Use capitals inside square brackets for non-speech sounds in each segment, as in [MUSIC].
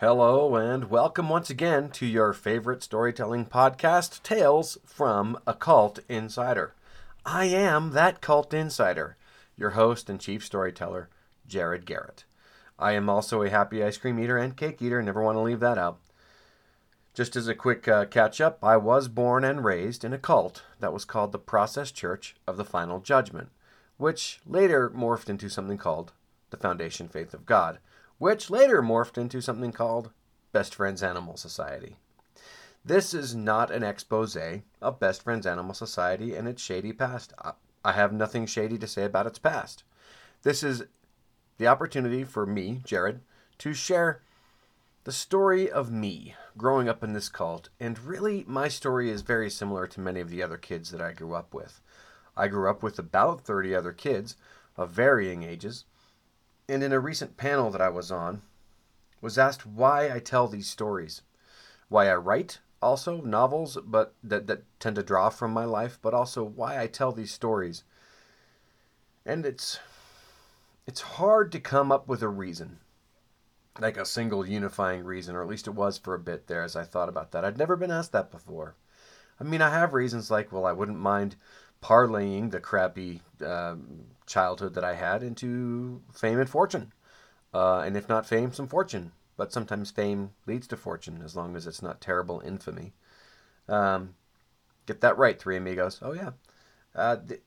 Hello, and welcome once again to your favorite storytelling podcast, Tales from a Cult Insider. I am that cult insider, your host and chief storyteller, Jared Garrett. I am also a happy ice cream eater and cake eater, never want to leave that out. Just as a quick uh, catch up, I was born and raised in a cult that was called the Process Church of the Final Judgment, which later morphed into something called the Foundation Faith of God which later morphed into something called Best Friends Animal Society. This is not an expose of Best Friends Animal Society and its shady past. I have nothing shady to say about its past. This is the opportunity for me, Jared, to share the story of me growing up in this cult. And really, my story is very similar to many of the other kids that I grew up with. I grew up with about 30 other kids of varying ages and in a recent panel that I was on, was asked why I tell these stories, why I write also novels, but that, that tend to draw from my life, but also why I tell these stories. And it's it's hard to come up with a reason, like a single unifying reason, or at least it was for a bit there as I thought about that. I'd never been asked that before. I mean, I have reasons like, well, I wouldn't mind parlaying the crappy um, childhood that I had into fame and fortune. Uh, and if not fame, some fortune. But sometimes fame leads to fortune as long as it's not terrible infamy. Um, get that right, Three Amigos. Oh, yeah. Uh, th-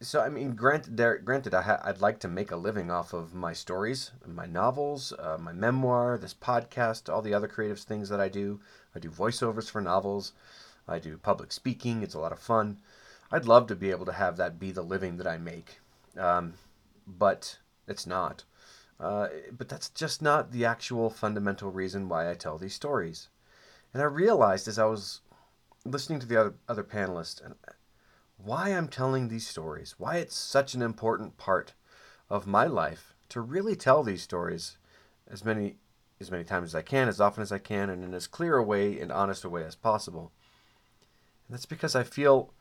so, I mean, granted, there, granted I ha- I'd like to make a living off of my stories, my novels, uh, my memoir, this podcast, all the other creative things that I do. I do voiceovers for novels. I do public speaking. It's a lot of fun. I'd love to be able to have that be the living that I make, um, but it's not. Uh, but that's just not the actual fundamental reason why I tell these stories. And I realized as I was listening to the other other panelists and why I'm telling these stories, why it's such an important part of my life to really tell these stories as many as many times as I can, as often as I can, and in as clear a way and honest a way as possible. And that's because I feel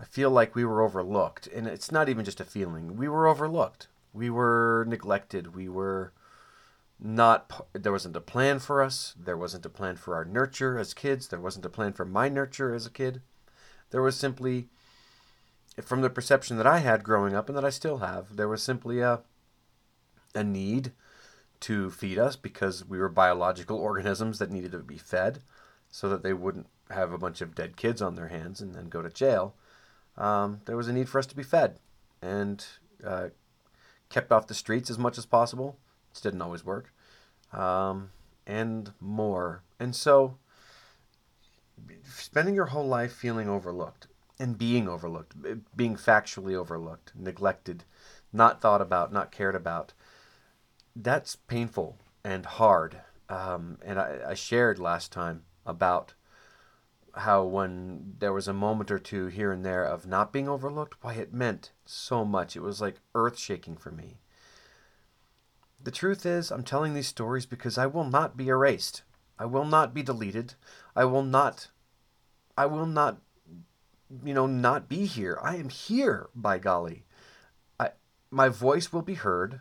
I feel like we were overlooked. And it's not even just a feeling. We were overlooked. We were neglected. We were not, there wasn't a plan for us. There wasn't a plan for our nurture as kids. There wasn't a plan for my nurture as a kid. There was simply, from the perception that I had growing up and that I still have, there was simply a, a need to feed us because we were biological organisms that needed to be fed so that they wouldn't have a bunch of dead kids on their hands and then go to jail um, there was a need for us to be fed and uh, kept off the streets as much as possible. It didn't always work. Um, and more. And so, spending your whole life feeling overlooked and being overlooked, being factually overlooked, neglected, not thought about, not cared about, that's painful and hard. Um, and I, I shared last time about how when there was a moment or two here and there of not being overlooked, why it meant so much. It was like earth shaking for me. The truth is, I'm telling these stories because I will not be erased. I will not be deleted. I will not, I will not, you know, not be here. I am here, by golly. I, my voice will be heard,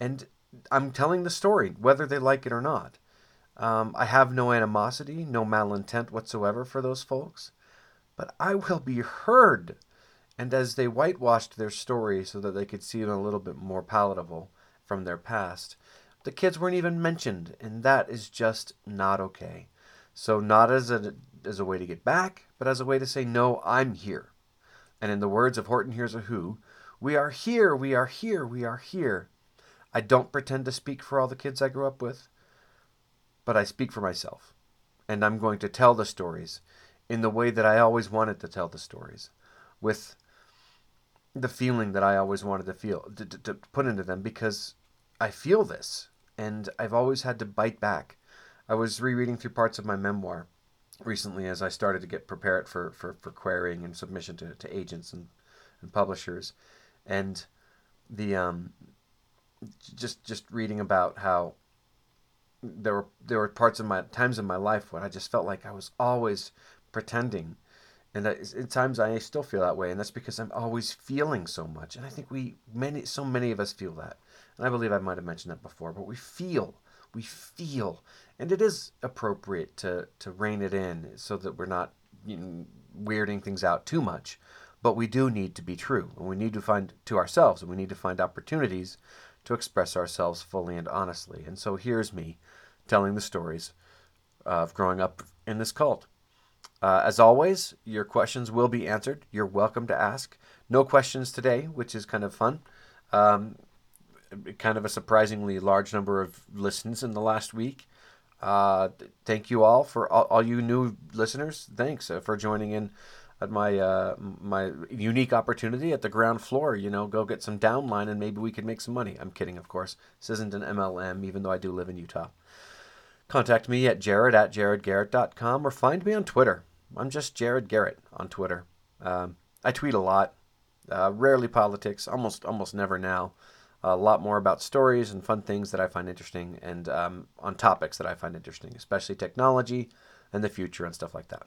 and I'm telling the story, whether they like it or not. Um, I have no animosity, no malintent whatsoever for those folks, but I will be heard. And as they whitewashed their story so that they could seem a little bit more palatable from their past, the kids weren't even mentioned, and that is just not okay. So, not as a, as a way to get back, but as a way to say, no, I'm here. And in the words of Horton Hears a Who, we are here, we are here, we are here. I don't pretend to speak for all the kids I grew up with but I speak for myself. And I'm going to tell the stories in the way that I always wanted to tell the stories, with the feeling that I always wanted to feel, to, to, to put into them, because I feel this, and I've always had to bite back. I was rereading through parts of my memoir recently as I started to get prepared for, for, for querying and submission to, to agents and, and publishers. And the um, just just reading about how there were there were parts of my times in my life when I just felt like I was always pretending, and at times I still feel that way, and that's because I'm always feeling so much. And I think we many so many of us feel that, and I believe I might have mentioned that before, but we feel we feel, and it is appropriate to to rein it in so that we're not you know, weirding things out too much. But we do need to be true, and we need to find to ourselves, and we need to find opportunities to express ourselves fully and honestly. And so here's me telling the stories of growing up in this cult. Uh, as always, your questions will be answered. You're welcome to ask. No questions today, which is kind of fun. Um, kind of a surprisingly large number of listens in the last week. Uh, thank you all for all, all you new listeners. Thanks uh, for joining in at my uh, my unique opportunity at the ground floor. You know, go get some downline and maybe we could make some money. I'm kidding, of course. This isn't an MLM, even though I do live in Utah. Contact me at jared at jaredgarrett.com or find me on Twitter. I'm just Jared Garrett on Twitter. Um, I tweet a lot, uh, rarely politics, almost almost never now. A lot more about stories and fun things that I find interesting, and um, on topics that I find interesting, especially technology and the future and stuff like that.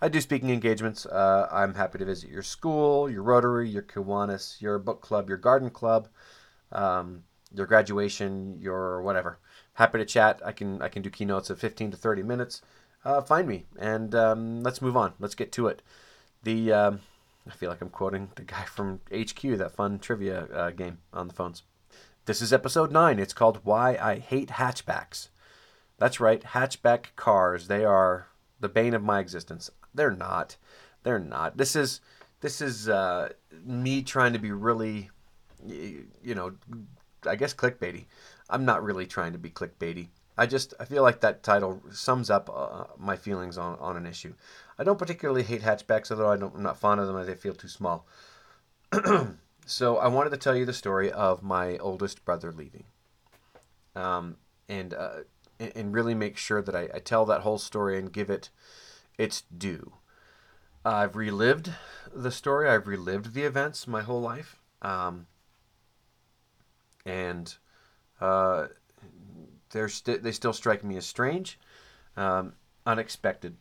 I do speaking engagements. Uh, I'm happy to visit your school, your Rotary, your Kiwanis, your book club, your garden club, um, your graduation, your whatever. Happy to chat. I can I can do keynotes of 15 to 30 minutes uh, find me and um, let's move on. Let's get to it. The um, I feel like I'm quoting the guy from HQ, that fun trivia uh, game on the phones. This is episode nine. It's called "Why I Hate Hatchbacks." That's right, hatchback cars. They are the bane of my existence. They're not. They're not. This is this is uh, me trying to be really, you know, I guess clickbaity. I'm not really trying to be clickbaity. I just I feel like that title sums up uh, my feelings on, on an issue. I don't particularly hate hatchbacks, although I don't, I'm not fond of them as they feel too small. [CLEARS THROAT] so I wanted to tell you the story of my oldest brother leaving, um, and uh, and really make sure that I, I, tell that whole story and give it its due. I've relived the story. I've relived the events my whole life, um, and. Uh, they're st- they still strike me as strange, um, unexpected.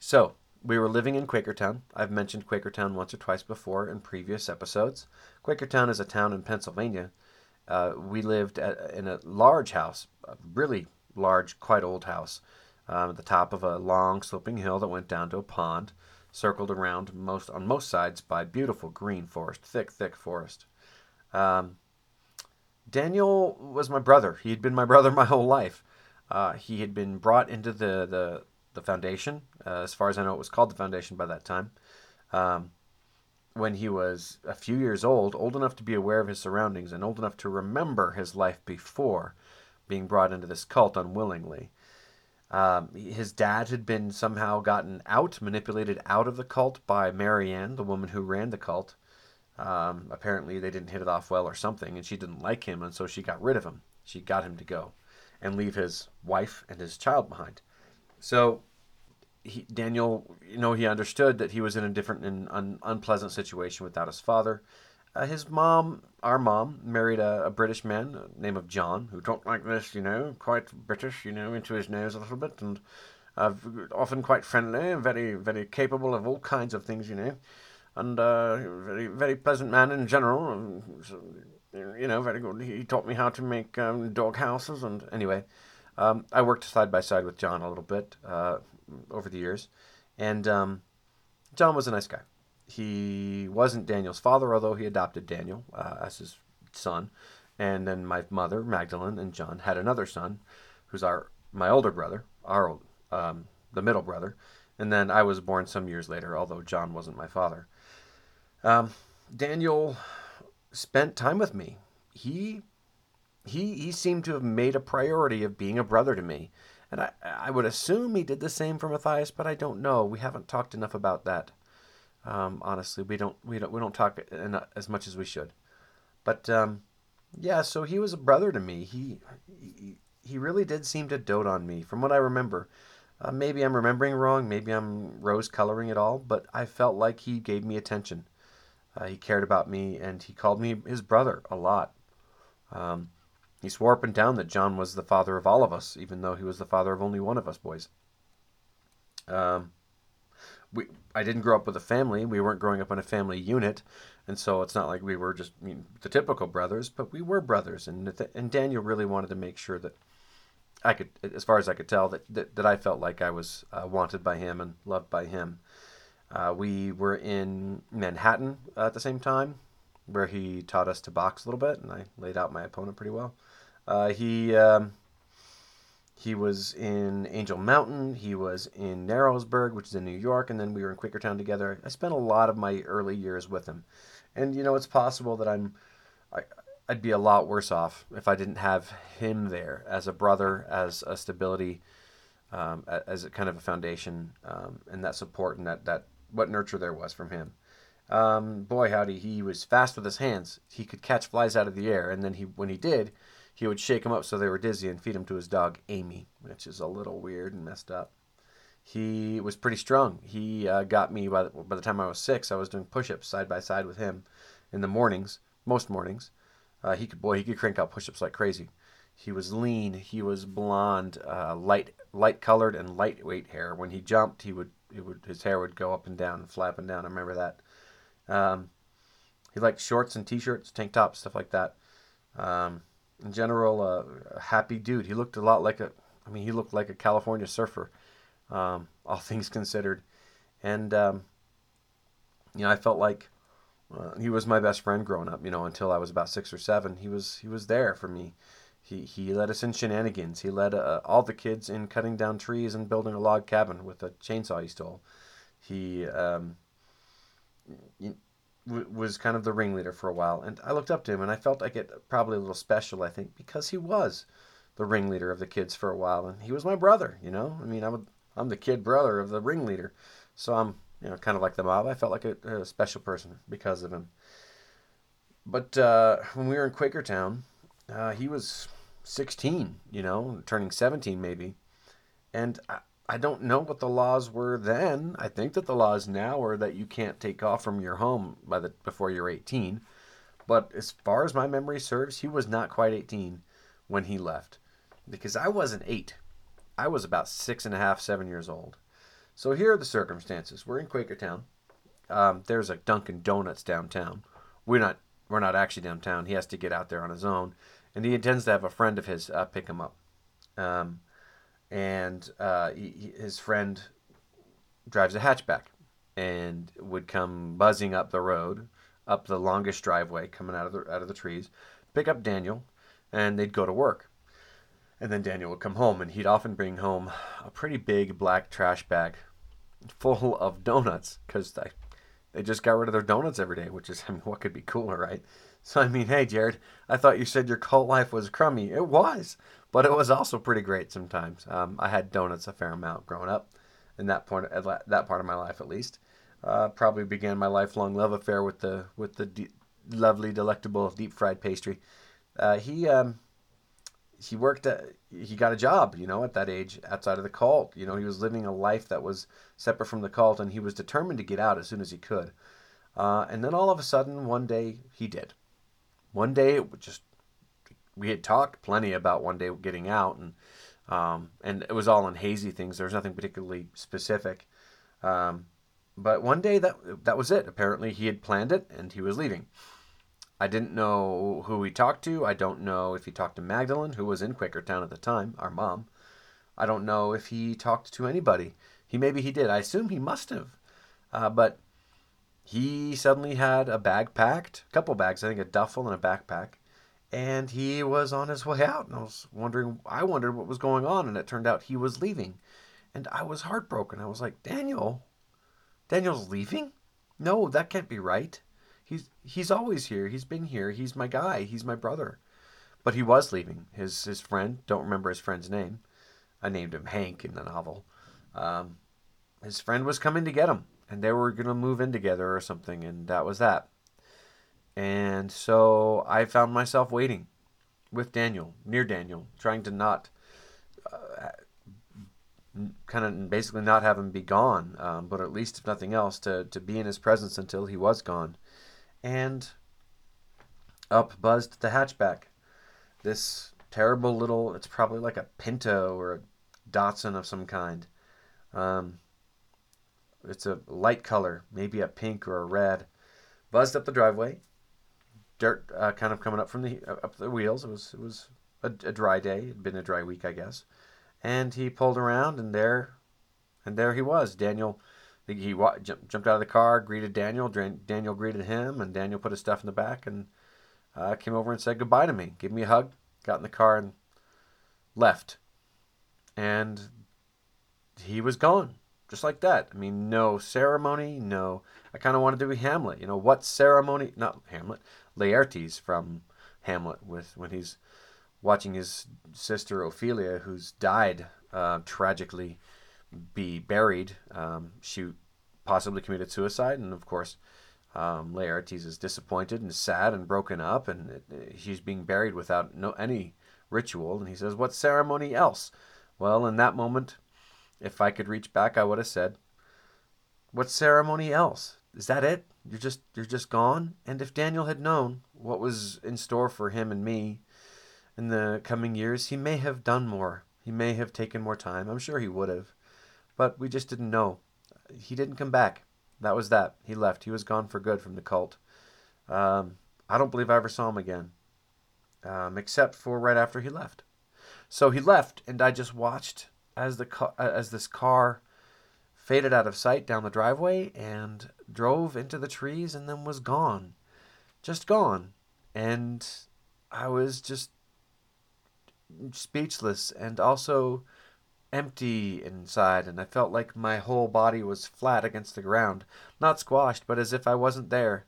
So we were living in Quakertown. I've mentioned Quakertown once or twice before in previous episodes. Quakertown is a town in Pennsylvania. Uh, we lived at, in a large house, a really large, quite old house, um, at the top of a long sloping hill that went down to a pond, circled around most on most sides by beautiful green forest, thick, thick forest. Um, Daniel was my brother. He had been my brother my whole life. Uh, he had been brought into the the, the foundation. Uh, as far as I know, it was called the foundation by that time. Um, when he was a few years old, old enough to be aware of his surroundings and old enough to remember his life before being brought into this cult unwillingly. Um, his dad had been somehow gotten out, manipulated out of the cult by Marianne, the woman who ran the cult. Um, apparently, they didn't hit it off well or something, and she didn't like him, and so she got rid of him. She got him to go and leave his wife and his child behind. So, he, Daniel, you know, he understood that he was in a different and un, unpleasant situation without his father. Uh, his mom, our mom, married a, a British man, name of John, who talked like this, you know, quite British, you know, into his nose a little bit, and uh, often quite friendly, very, very capable of all kinds of things, you know and uh, very very pleasant man in general. you know, very good. He taught me how to make um, dog houses, and anyway, um, I worked side by side with John a little bit uh, over the years, and um, John was a nice guy. He wasn't Daniel's father, although he adopted Daniel uh, as his son, and then my mother Magdalene and John had another son, who's our my older brother, our um, the middle brother, and then I was born some years later, although John wasn't my father. Um, Daniel spent time with me. He he he seemed to have made a priority of being a brother to me, and I I would assume he did the same for Matthias, but I don't know. We haven't talked enough about that. Um, honestly, we don't we don't we don't talk as much as we should. But um, yeah, so he was a brother to me. He, he he really did seem to dote on me, from what I remember. Uh, maybe I'm remembering wrong. Maybe I'm rose coloring it all, but I felt like he gave me attention. Uh, he cared about me, and he called me his brother a lot. Um, he swore up and down that John was the father of all of us, even though he was the father of only one of us boys. Um, we, I didn't grow up with a family. We weren't growing up in a family unit, and so it's not like we were just I mean, the typical brothers, but we were brothers. And and Daniel really wanted to make sure that I could, as far as I could tell, that that, that I felt like I was uh, wanted by him and loved by him. Uh, we were in Manhattan at the same time, where he taught us to box a little bit, and I laid out my opponent pretty well. Uh, he um, he was in Angel Mountain. He was in Narrowsburg, which is in New York, and then we were in Quakertown together. I spent a lot of my early years with him, and you know it's possible that I'm I, I'd be a lot worse off if I didn't have him there as a brother, as a stability, um, as a kind of a foundation, um, and that support and that that what nurture there was from him. Um, boy, howdy, he was fast with his hands. He could catch flies out of the air, and then he when he did, he would shake them up so they were dizzy and feed them to his dog Amy, which is a little weird and messed up. He was pretty strong. He uh, got me by the, by the time I was six. I was doing push-ups side by side with him in the mornings, most mornings. Uh, he could boy, he could crank out push-ups like crazy. He was lean. He was blonde, uh, light light colored and lightweight hair. When he jumped, he would it would his hair would go up and down, flapping down. I remember that. Um, he liked shorts and t-shirts, tank tops, stuff like that. Um, in general, a happy dude. He looked a lot like a, I mean, he looked like a California surfer, um, all [LAUGHS] things considered. And, um, you know, I felt like uh, he was my best friend growing up, you know, until I was about six or seven. He was, he was there for me. He, he led us in shenanigans. He led uh, all the kids in cutting down trees and building a log cabin with a chainsaw he stole. He, um, was kind of the ringleader for a while, and I looked up to him, and I felt like it probably a little special, I think, because he was the ringleader of the kids for a while, and he was my brother. You know, I mean, I'm I'm the kid brother of the ringleader, so I'm you know kind of like the mob. I felt like a, a special person because of him. But uh, when we were in Quakertown, uh, he was 16, you know, turning 17 maybe, and I don't know what the laws were then. I think that the laws now are that you can't take off from your home by the before you're 18. But as far as my memory serves, he was not quite 18 when he left, because I wasn't eight. I was about six and a half, seven years old. So here are the circumstances. We're in Quakertown. Um, there's a Dunkin' Donuts downtown. We're not we're not actually downtown. He has to get out there on his own, and he intends to have a friend of his uh, pick him up. Um, and uh, he, his friend drives a hatchback and would come buzzing up the road, up the longest driveway, coming out of the out of the trees, pick up Daniel, and they'd go to work. And then Daniel would come home, and he'd often bring home a pretty big black trash bag full of donuts because they they just got rid of their donuts every day, which is [LAUGHS] I mean, what could be cooler, right? So I mean, hey Jared, I thought you said your cult life was crummy. It was, but it was also pretty great sometimes. Um, I had donuts a fair amount growing up, in that point, that part of my life at least. Uh, probably began my lifelong love affair with the with the de- lovely, delectable deep fried pastry. Uh, he um, he worked at, he got a job, you know, at that age outside of the cult. You know, he was living a life that was separate from the cult, and he was determined to get out as soon as he could. Uh, and then all of a sudden, one day, he did. One day, it just we had talked plenty about one day getting out, and um, and it was all in hazy things. There was nothing particularly specific. Um, but one day that that was it. Apparently, he had planned it, and he was leaving. I didn't know who he talked to. I don't know if he talked to Magdalene, who was in Quakertown at the time, our mom. I don't know if he talked to anybody. He maybe he did. I assume he must have. Uh, but he suddenly had a bag packed, a couple bags, I think a duffel and a backpack, and he was on his way out. And i was wondering i wondered what was going on and it turned out he was leaving. And i was heartbroken. I was like daniel daniel's leaving? No that can't be right. He's he's always here. He's been here. He's my guy. He's my brother. But he was leaving. His his friend don't remember his friend's name. I named him hank in the novel. Um, his friend was coming to get him and they were going to move in together or something and that was that and so I found myself waiting with Daniel, near Daniel, trying to not uh, kind of basically not have him be gone, um, but at least, if nothing else, to, to be in his presence until he was gone. And up buzzed the hatchback. This terrible little, it's probably like a Pinto or a Datsun of some kind. Um, it's a light color, maybe a pink or a red. Buzzed up the driveway, dirt uh, kind of coming up from the uh, up the wheels. It was it was a, a dry day. It'd been a dry week, I guess. And he pulled around, and there, and there he was. Daniel, he, he jumped out of the car, greeted Daniel. Daniel greeted him, and Daniel put his stuff in the back and uh, came over and said goodbye to me, gave me a hug, got in the car, and left. And he was gone, just like that. I mean, no ceremony, no. I kind of wanted to be Hamlet. You know, what ceremony? Not Hamlet. Laertes from Hamlet with when he's watching his sister Ophelia, who's died uh, tragically, be buried. Um, she possibly committed suicide, and of course, um, Laertes is disappointed and sad and broken up, and it, it, being buried without no any ritual. And he says, "What ceremony else?" Well, in that moment, if I could reach back, I would have said, "What ceremony else? Is that it? You're just you're just gone?" And if Daniel had known what was in store for him and me in the coming years, he may have done more. He may have taken more time. I'm sure he would have. But we just didn't know. He didn't come back. That was that. He left. He was gone for good from the cult. Um, I don't believe I ever saw him again, um, except for right after he left. So he left, and I just watched as the car, as this car faded out of sight down the driveway and drove into the trees, and then was gone, just gone. And I was just speechless and also empty inside, and I felt like my whole body was flat against the ground, not squashed, but as if I wasn't there,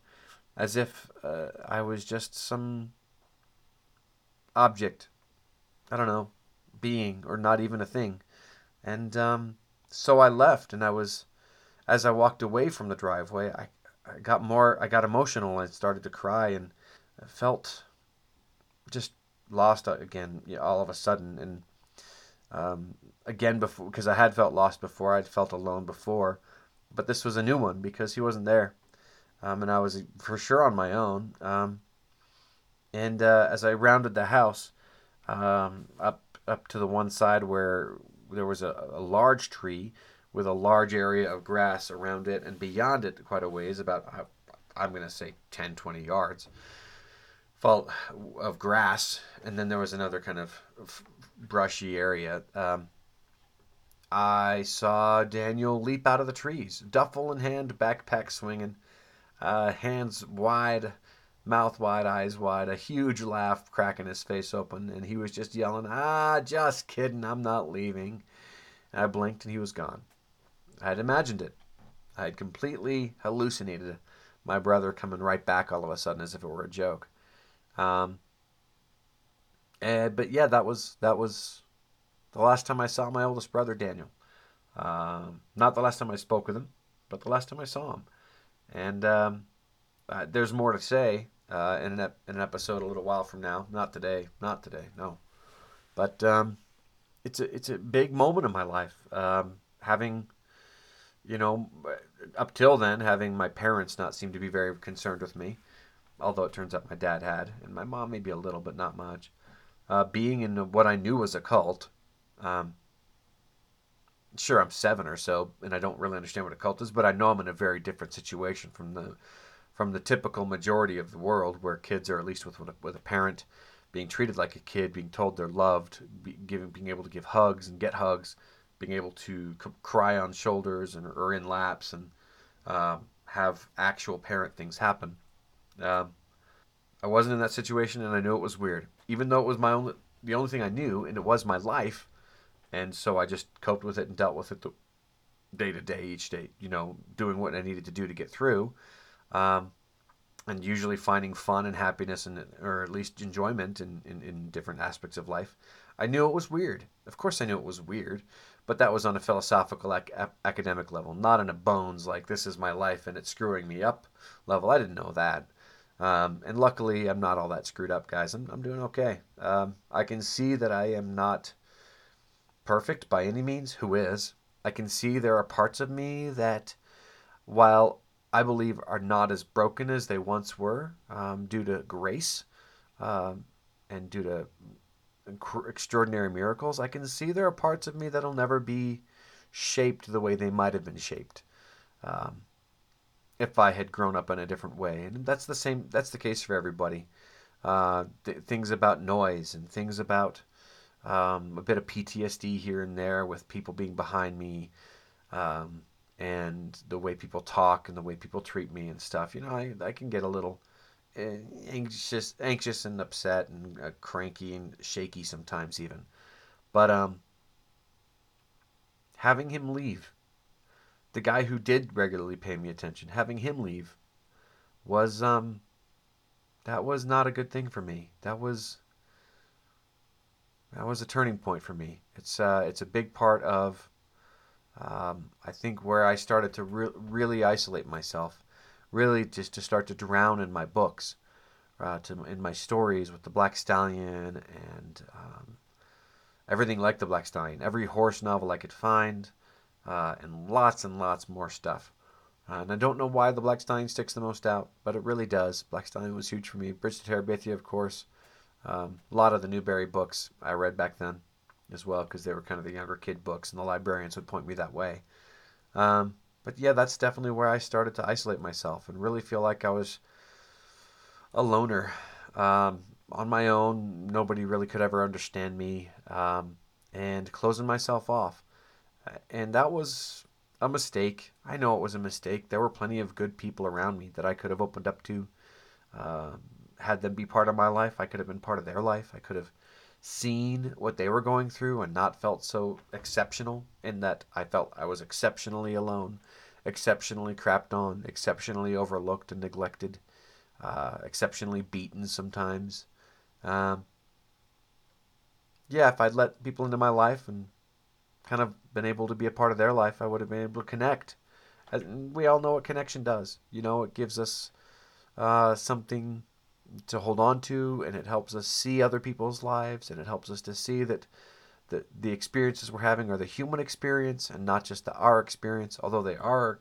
as if uh, I was just some object, I don't know, being, or not even a thing. And um, so I left, and I was, as I walked away from the driveway, I, I got more, I got emotional, I started to cry, and I felt just lost again you know, all of a sudden. And um, again before because I had felt lost before I'd felt alone before but this was a new one because he wasn't there. Um, and I was for sure on my own. Um, and uh, as I rounded the house um, up up to the one side where there was a, a large tree with a large area of grass around it and beyond it quite a ways about I'm going to say 10 20 yards of grass, and then there was another kind of brushy area. Um, I saw Daniel leap out of the trees, duffel in hand, backpack swinging, uh, hands wide, mouth wide, eyes wide, a huge laugh cracking his face open, and he was just yelling, "Ah, just kidding! I'm not leaving." And I blinked, and he was gone. I had imagined it. I had completely hallucinated my brother coming right back all of a sudden as if it were a joke. Um, and, but yeah, that was that was the last time I saw my oldest brother Daniel. Um, not the last time I spoke with him, but the last time I saw him. And um, uh, there's more to say uh, in, an ep- in an episode a little while from now. Not today. Not today. No. But um, it's a it's a big moment in my life. Um, having, you know, up till then, having my parents not seem to be very concerned with me although it turns out my dad had, and my mom maybe a little, but not much. Uh, being in what I knew was a cult. Um, sure, I'm seven or so, and I don't really understand what a cult is, but I know I'm in a very different situation from the from the typical majority of the world, where kids are at least with with a parent, being treated like a kid, being told they're loved, be, giving, being able to give hugs and get hugs, being able to c- cry on shoulders and or in laps and um, have actual parent things happen. Um, I wasn't in that situation, and I knew it was weird. Even though it was my only, the only thing I knew, and it was my life, and so I just coped with it and dealt with it day to day, each day. You know, doing what I needed to do to get through, um, and usually finding fun and happiness, and or at least enjoyment in, in, in different aspects of life. I knew it was weird. Of course, I knew it was weird, but that was on a philosophical ac- academic level, not in a bones like this is my life and it's screwing me up level. I didn't know that. Um, and luckily, I'm not all that screwed up, guys. I'm, I'm doing okay. Um, I can see that I am not perfect by any means. Who is? I can see there are parts of me that, while I believe are not as broken as they once were, um, due to grace um, and due to extraordinary miracles, I can see there are parts of me that'll never be shaped the way they might have been shaped. Um, if I had grown up in a different way. And that's the same. That's the case for everybody. uh, th- things about noise and things about um, a bit of PTSD here and there with people being behind me, um, and the way people talk and the way people treat me and stuff. You know, I, I can get a little eh, anxious, anxious and upset and uh, cranky and shaky sometimes even. But um, having him leave, the guy who did regularly pay me attention, having him leave, was um, that was not a good thing for me. That was that was a turning point for me. It's uh, it's a big part of um, I think where I started to re- really isolate myself, really just to start to drown in my books, uh, to in my stories with the Black Stallion and um, everything like the Black Stallion, every horse novel I could find, uh, and lots and lots more stuff. Uh, and I don't know why the Black Stallion sticks the most out, but it really does. Black Stallion was huge for me. Bridge to Terabithia, of course. Um, a lot of the Newbery books I read back then as well because they were kind of the younger kid books, and the librarians would point me that way. Um, but yeah, that's definitely where I started to isolate myself and really feel like I was a loner um, on my own. Nobody really could ever understand me, um, and closing myself off. And that was a mistake. I know it was a mistake. There were plenty of good people around me that I could have opened up to, uh, had them be part of my life. I could have been part of their life. I could have seen what they were going through and not felt so exceptional in that I felt I was exceptionally alone, exceptionally crapped on, exceptionally overlooked and neglected, uh, exceptionally beaten sometimes. Um, yeah, if I'd let people into my life and kind of been able to be a part of their life, I would have been able to connect. And we all know what connection does. You know, it gives us uh, something to hold on to and it helps us see other people's lives and it helps us to see that the, the experiences we're having are the human experience and not just the our experience. Although they are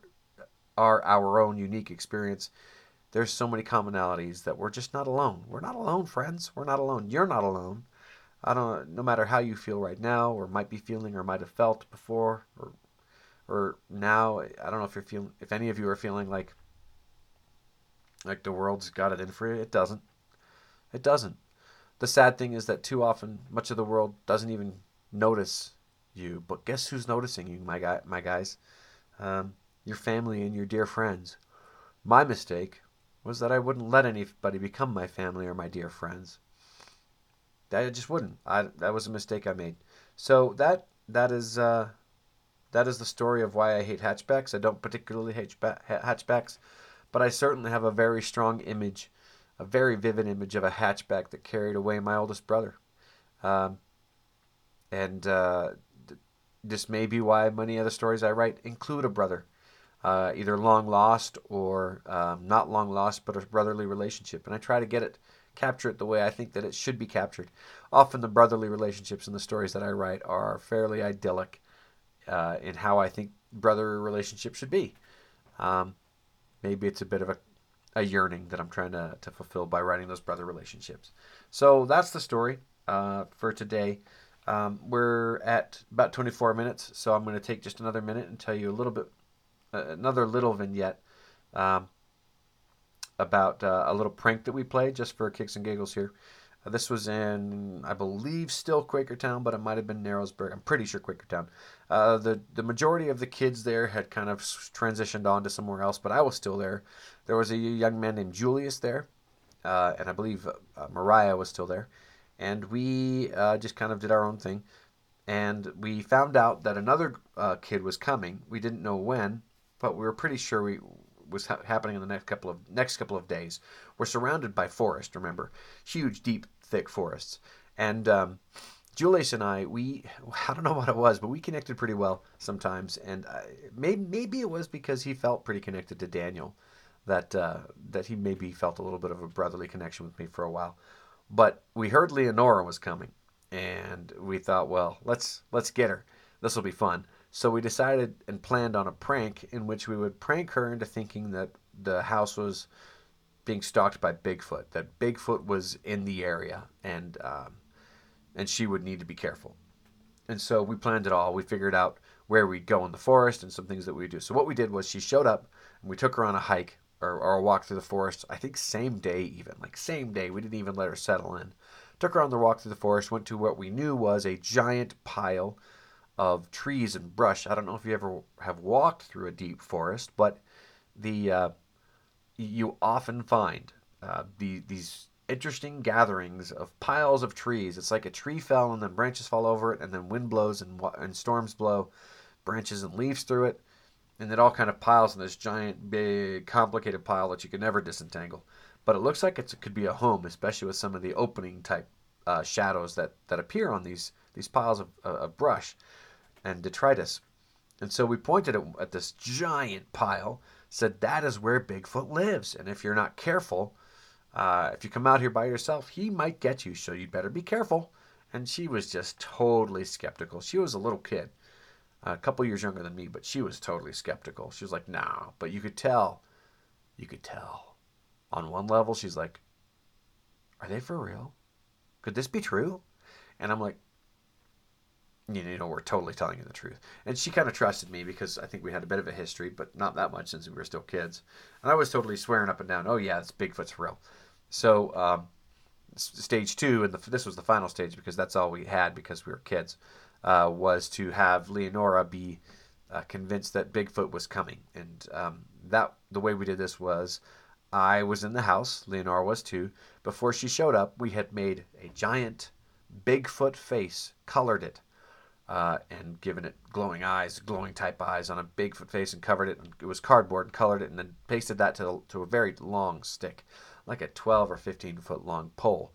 are our own unique experience there's so many commonalities that we're just not alone. We're not alone friends. We're not alone. You're not alone. I don't no matter how you feel right now or might be feeling or might have felt before or or now i don't know if you're feeling if any of you are feeling like like the world's got it in for you. It doesn't. It doesn't. The sad thing is that too often, much of the world doesn't even notice you. But guess who's noticing you, my guy, my guys? Um, your family and your dear friends. My mistake was that I wouldn't let anybody become my family or my dear friends. I just wouldn't. I that was a mistake I made. So that that is uh, that is the story of why I hate hatchbacks. I don't particularly hate hatchbacks but I certainly have a very strong image, a very vivid image of a hatchback that carried away my oldest brother. Um, and uh, this may be why many of the stories I write include a brother, uh, either long lost or um, not long lost, but a brotherly relationship. And I try to get it, capture it the way I think that it should be captured. Often the brotherly relationships in the stories that I write are fairly idyllic uh, in how I think brother relationships should be. Um, maybe it's a bit of a, a yearning that I'm trying to, to fulfill by writing those brother relationships. So that's the story uh, for today. Um, we're at about 24 minutes, so I'm going to take just another minute and tell you a little bit, uh, another little vignette um, about uh, a little prank that we played just for kicks and giggles here. Uh, this was in, I believe, still Quakertown, but it might have been Narrowsburg. I'm pretty sure Quakertown. Uh, the the majority of the kids there had kind of transitioned on to somewhere else, but I was still there. There was a young man named Julius there, uh, and I believe uh, Mariah was still there, and we uh, just kind of did our own thing. And we found out that another uh, kid was coming. We didn't know when, but we were pretty sure we was ha- happening in the next couple of next couple of days. We're surrounded by forest. Remember, huge, deep, thick forests, and um, Julius and I, we [LAUGHS] I don't know what it was, but we connected pretty well sometimes, and I, maybe maybe it was because he felt pretty connected to Daniel, that uh, that he maybe felt a little bit of a brotherly connection with me for a while. But we heard Leonora was coming, and we thought, well, let's let's get her. This will be fun. So we decided and planned on a prank in which we would prank her into thinking that the house was being stalked by Bigfoot, that Bigfoot was in the area, and um, and she would need to be careful. And so we planned it all. We figured out where we'd go in the forest and some things that we'd do. So what we did was she showed up, and we took her on a hike or, or a walk through the forest. I think same day, even like same day. We didn't even let her settle in. Took her on the walk through the forest. Went to what we knew was a giant pile of trees and brush. I don't know if you ever have walked through a deep forest, but the uh, you often find uh, the, these interesting gatherings of piles of trees. It's like a tree fell and then branches fall over it, and then wind blows and, and storms blow branches and leaves through it, and it all kind of piles in this giant, big, complicated pile that you can never disentangle. But it looks like it could be a home, especially with some of the opening type uh, shadows that, that appear on these these piles of, uh, of brush and detritus. And so we pointed at, at this giant pile, said that is where Bigfoot lives, and if you're not careful, uh, if you come out here by yourself, he might get you, so you'd better be careful. And she was just totally skeptical. She was a little kid, a couple years younger than me, but she was totally skeptical. She was like, no. But you could tell, you could tell. On one level, she's like, are they for real? Could this be true? And I'm like, you know, we're totally telling you the truth. And she kind of trusted me because I think we had a bit of a history, but not that much since we were still kids. And I was totally swearing up and down, oh, yeah, it's Bigfoot's real. So um, stage two, and the, this was the final stage because that's all we had because we were kids, uh, was to have Leonora be uh, convinced that Bigfoot was coming. And um, that the way we did this was I was in the house, Leonora was too. Before she showed up, we had made a giant Bigfoot face, colored it, uh, and given it glowing eyes, glowing type eyes on a Bigfoot face, and covered it. it was cardboard and colored it, and then pasted that to to a very long stick like a 12 or 15 foot long pole.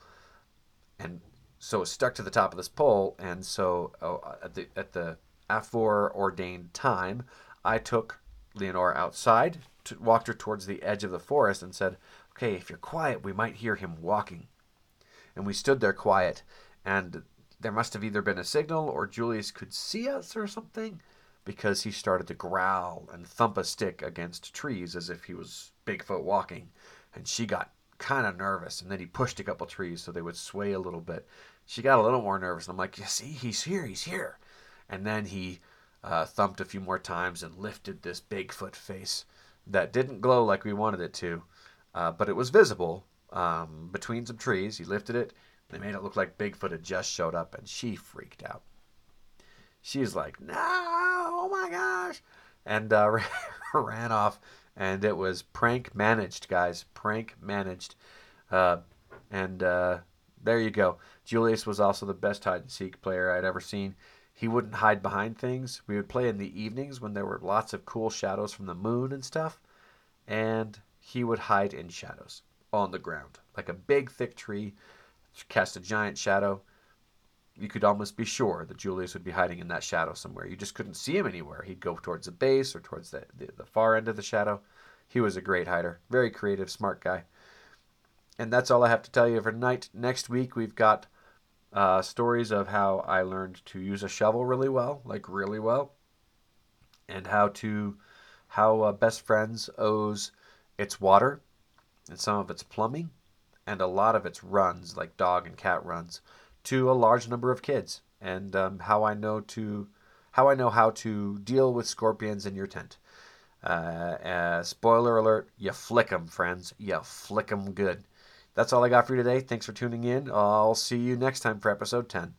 And so it stuck to the top of this pole. And so oh, at the, at the aforeordained time, I took Leonora outside, walked her towards the edge of the forest, and said, Okay, if you're quiet, we might hear him walking. And we stood there quiet, and there must have either been a signal or Julius could see us or something because he started to growl and thump a stick against trees as if he was Bigfoot walking. And she got kind of nervous. And then he pushed a couple trees so they would sway a little bit. She got a little more nervous. And I'm like, you see, he's here, he's here. And then he uh, thumped a few more times and lifted this Bigfoot face that didn't glow like we wanted it to, uh, but it was visible um, between some trees. He lifted it. They made it look like Bigfoot had just showed up, and she freaked out. She's like, "No, oh my gosh!" and uh, [LAUGHS] ran off and it was prank managed, guys. Prank managed, uh, and uh, there you go. Julius was also the best hide and seek player I'd ever seen. He wouldn't hide behind things. We would play in the evenings when there were lots of cool shadows from the moon and stuff, and he would hide in shadows on the ground, like a big thick tree, cast a giant shadow. You could almost be sure that Julius would be hiding in that shadow somewhere. You just couldn't see him anywhere. He'd go towards the base or towards the, the, the far end of the shadow. He was a great hider. Very creative, smart guy. And that's all I have to tell you for tonight. Next week, we've got uh, stories of how I learned to use a shovel really well, like really well, and how to how uh, Best Friends owes its water and some of its plumbing and a lot of its runs, like dog and cat runs, to a large number of kids, and um, how I know to how I know how to deal with scorpions in your tent. Uh, uh, spoiler alert, you flick them, friends. You flick them good. That's all I got for you today. Thanks for tuning in. I'll see you next time for episode 10.